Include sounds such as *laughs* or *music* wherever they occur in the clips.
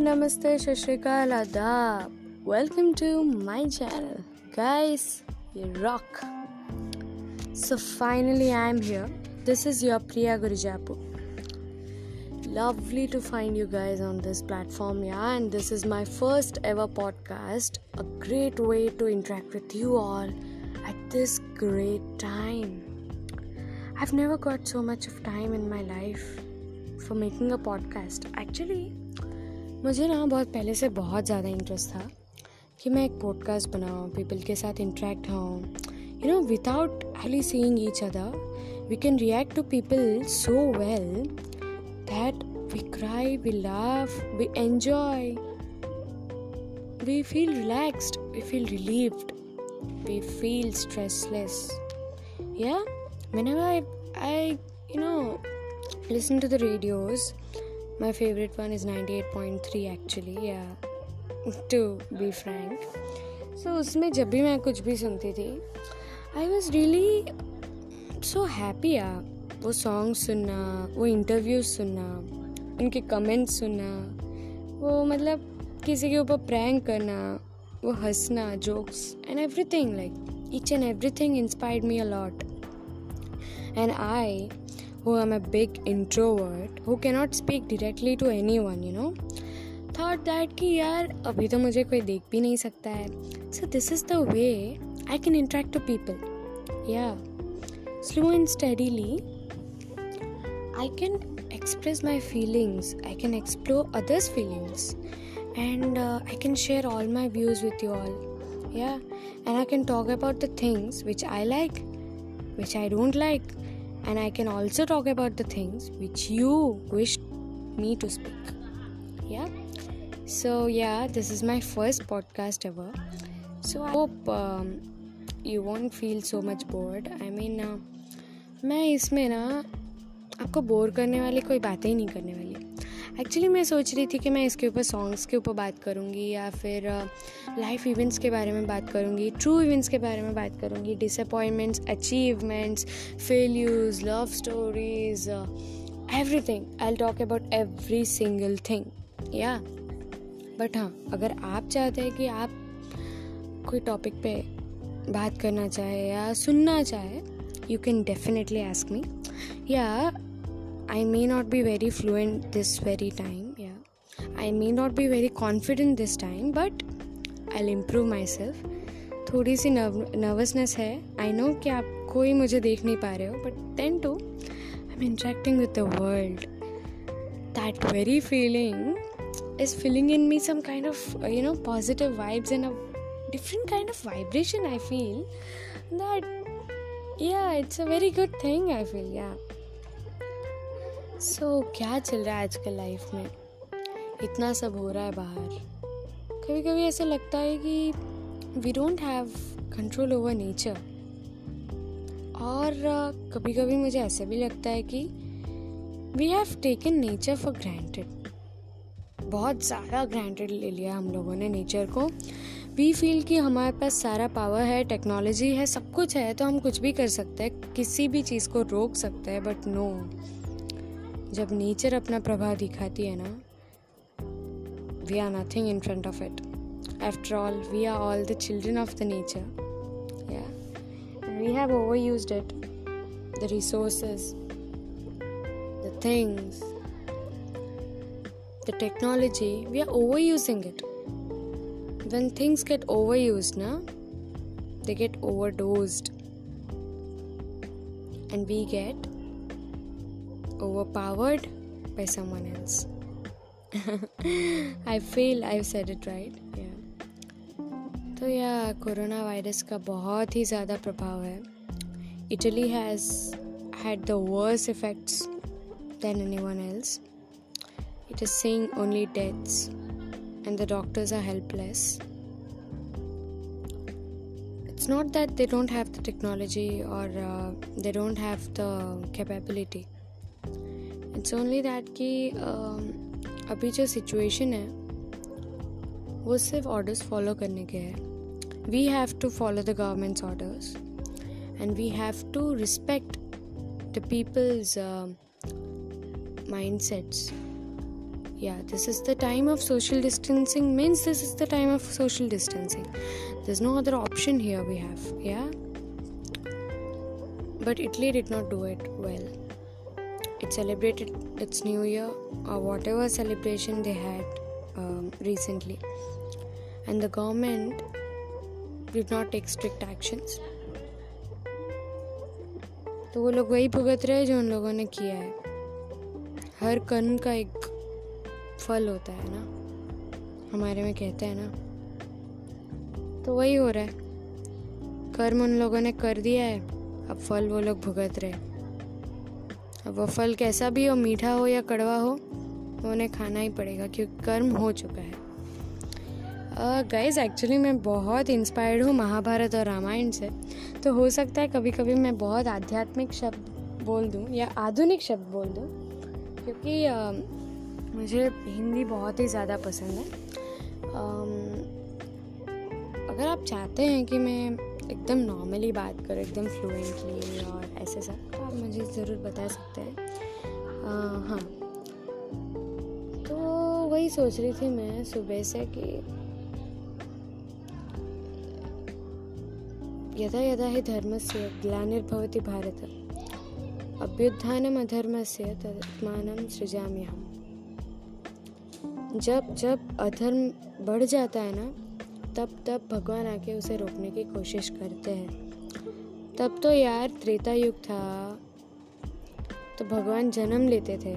namaste, shashrikal, adab. Welcome to my channel. Guys, you rock. So finally I'm here. This is your Priya Gurujapu. Lovely to find you guys on this platform, yeah. And this is my first ever podcast. A great way to interact with you all at this great time. I've never got so much of time in my life for making a podcast. Actually, मुझे ना बहुत पहले से बहुत ज़्यादा interest था कि मैं एक पॉडकास्ट बनाऊँ पीपल के साथ इंटरेक्ट हूँ you know without actually seeing each other we can react to people so well that we cry we laugh we enjoy feel relaxed, we feel relieved, we feel stressless. Yeah? Whenever i i, you know, listen to the radios my favorite one is 98.3 actually yeah. *laughs* To be frank. So उसमें जब भी मैं कुछ भी सुनती थी I was really so happy आ वो song सुनना वो इंटरव्यूज़ सुनना उनके कमेंट्स सुनना वो मतलब किसी के ऊपर प्रैंक करना वो हंसना jokes and everything like each and everything inspired me a lot and I, who am a big introvert, who cannot speak directly to anyone, you know, thought that कि यार अभी तो मुझे कोई देख भी नहीं सकता है this is the way I can interact to people yeah slow and steadily I can express my feelings I can explore others feelings and uh, I can share all my views with you all yeah and I can talk about the things which I like which I don't like and I can also talk about the things which you wish me to speak. Yeah. So, yeah, this is my first podcast ever. So, I hope um, you won't feel so much bored. I mean, uh, मैं इसमें ना आपको bore करने वाली कोई बातें ही नहीं करने वाली एक्चुअली मैं सोच रही थी कि मैं इसके ऊपर सॉन्ग्स के ऊपर बात करूँगी या फिर लाइफ इवेंट्स के बारे में बात करूँगी ट्रू इवेंट्स के बारे में बात करूँगी disappointments achievements failures love stories everything I talk about every single thing yeah but हाँ अगर आप चाहते हैं कि आप कोई टॉपिक पे बात करना चाहे या सुनना चाहे you can definitely ask me yeah I may not be very fluent this very time, yeah. I may not be very confident this time, but I'll improve myself. थोड़ी सी नर्वसनेस है आई नो कि आप कोई मुझे देख नहीं पा रहे हो but then too I am interacting with the world that very feeling is filling in me some kind of uh, you know positive vibes and a different kind of vibration i feel that yeah it's a very good thing i feel yeah so so, क्या चल रहा है आजकल life में? इतना सब हो रहा है बाहर। कभी कभी ऐसा लगता है कि we don't have control over nature और कभी कभी मुझे ऐसा भी लगता है कि we have taken nature for granted बहुत ज़्यादा ग्रांटेड ले लिया हम लोगों ने नेचर को। वी फील कि हमारे पास सारा पावर है टेक्नोलॉजी है सब कुछ है तो हम कुछ भी कर सकते हैं किसी भी चीज़ को रोक सकते हैं बट नो जब नेचर अपना प्रभाव दिखाती है ना we are nothing in front of it after all we are all the children of the nature yeah we have over use it the resources the things the technology, we are overusing it. When things get overused, na, they get overdosed. And we get overpowered by someone else. I feel I've said it right. Yeah. तो या corona virus का बहुत ही ज़्यादा प्रभाव है Italy has had the worst effects than anyone else. It is seeing only deaths, and the doctors are helpless. It's not that they don't have the technology or uh, they don't have the capability. It's only that कि अभी जो situation है वो सिर्फ orders follow करने के हैं we have to follow the government's orders and we have to respect the people's mindsets yeah this is the time of social distancing means this is the time of social distancing there's no other option here we have yeah but italy did not do it well It celebrated its new year or whatever celebration they had um, recently and the government did not take strict actions तो वो लोग वही भुगत रहे जो उन लोगों ने किया है हर कर्म का एक फल होता है ना हमारे में कहते हैं ना तो वही हो रहा है कर्म उन लोगों ने कर दिया है अब फल वो लोग भुगत रहे अब वो फल कैसा भी हो मीठा हो या कड़वा हो वो उन्हें खाना ही पड़ेगा क्योंकि कर्म हो चुका है। गाइज़ uh, एक्चुअली मैं बहुत इंस्पायर्ड हूँ महाभारत और रामायण से। तो हो सकता है कभी कभी मैं बहुत आध्यात्मिक शब्द बोल दूँ या आधुनिक शब्द बोल दूँ क्योंकि uh, मुझे हिंदी बहुत ही ज़्यादा पसंद है। um, अगर आप चाहते हैं कि मैं एकदम नॉर्मली बात करो, एकदम फ्लुएंटली और ऐसे सब। तो आप मुझे ज़रूर बता सकते हैं। हाँ। तो वही सोच रही थी मैं सुबह से कि यदा यदा ही हि धर्मस्य ग्लानिर्भवति भारत। अभ्युत्थानम अधर्मस्य तदात्मानं सृजाम्यहम। जब जब अधर्म बढ़ जाता है ना तब तब भगवान आके उसे रोकने की कोशिश करते हैं। तब तो यार त्रेता युग था तो भगवान जन्म लेते थे।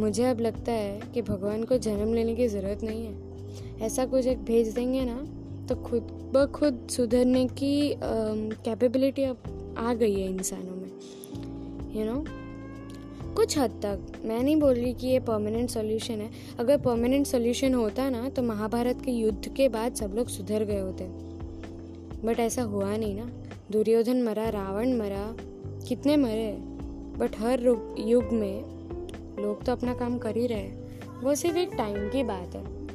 मुझे अब लगता है कि भगवान को जन्म लेने की ज़रूरत नहीं है। ऐसा कुछ एक भेज देंगे ना तो खुद ब खुद सुधरने की कैपेबिलिटी अब आ गई है इंसानों में यू you नो know? कुछ हद तक। मैं नहीं बोल रही कि ये परमानेंट सॉल्यूशन है। अगर परमानेंट सॉल्यूशन होता ना तो महाभारत के युद्ध के बाद सब लोग सुधर गए होते। बट ऐसा हुआ नहीं ना। दुर्योधन मरा, रावण मरा, कितने मरे। बट हर युग में लोग तो अपना काम कर ही रहे वो सिर्फ़ एक टाइम की बात है।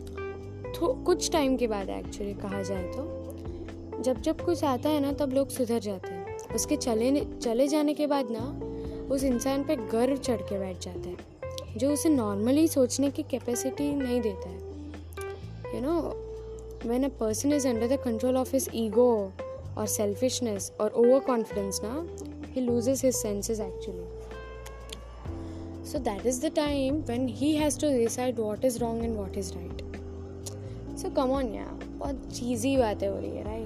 तो कुछ टाइम के बाद एक्चुअली कहा जाए तो। जब जब कुछ आता है ना, तब लोग सुधर जाते हैं। उसके चले चले जाने के बाद ना उस इंसान पे गर्व चढ़ के बैठ जाता है, जो उसे नॉर्मली सोचने की कैपेसिटी नहीं देता है। You know when a person is under the control of his ego और सेल्फिशनेस और ओवर कॉन्फिडेंस ना he loses his senses actually so that is the time when he has to decide what is wrong and what is right. So come on yeah बहुत चीज़ी बातें हो रही है right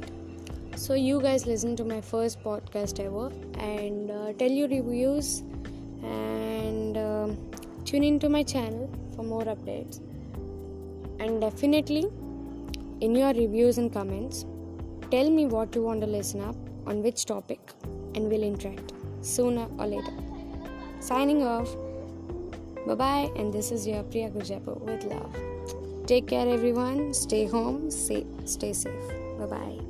So, you guys listen to my first podcast ever and uh, tell your reviews and uh, tune into my channel for more updates. And definitely, in your reviews and comments, tell me what you want to listen up on which topic and we'll interact sooner or later. Signing off. Bye bye, and this is your Priya Gujapo with love. Take care, everyone. Stay home. Stay, stay safe. Bye bye.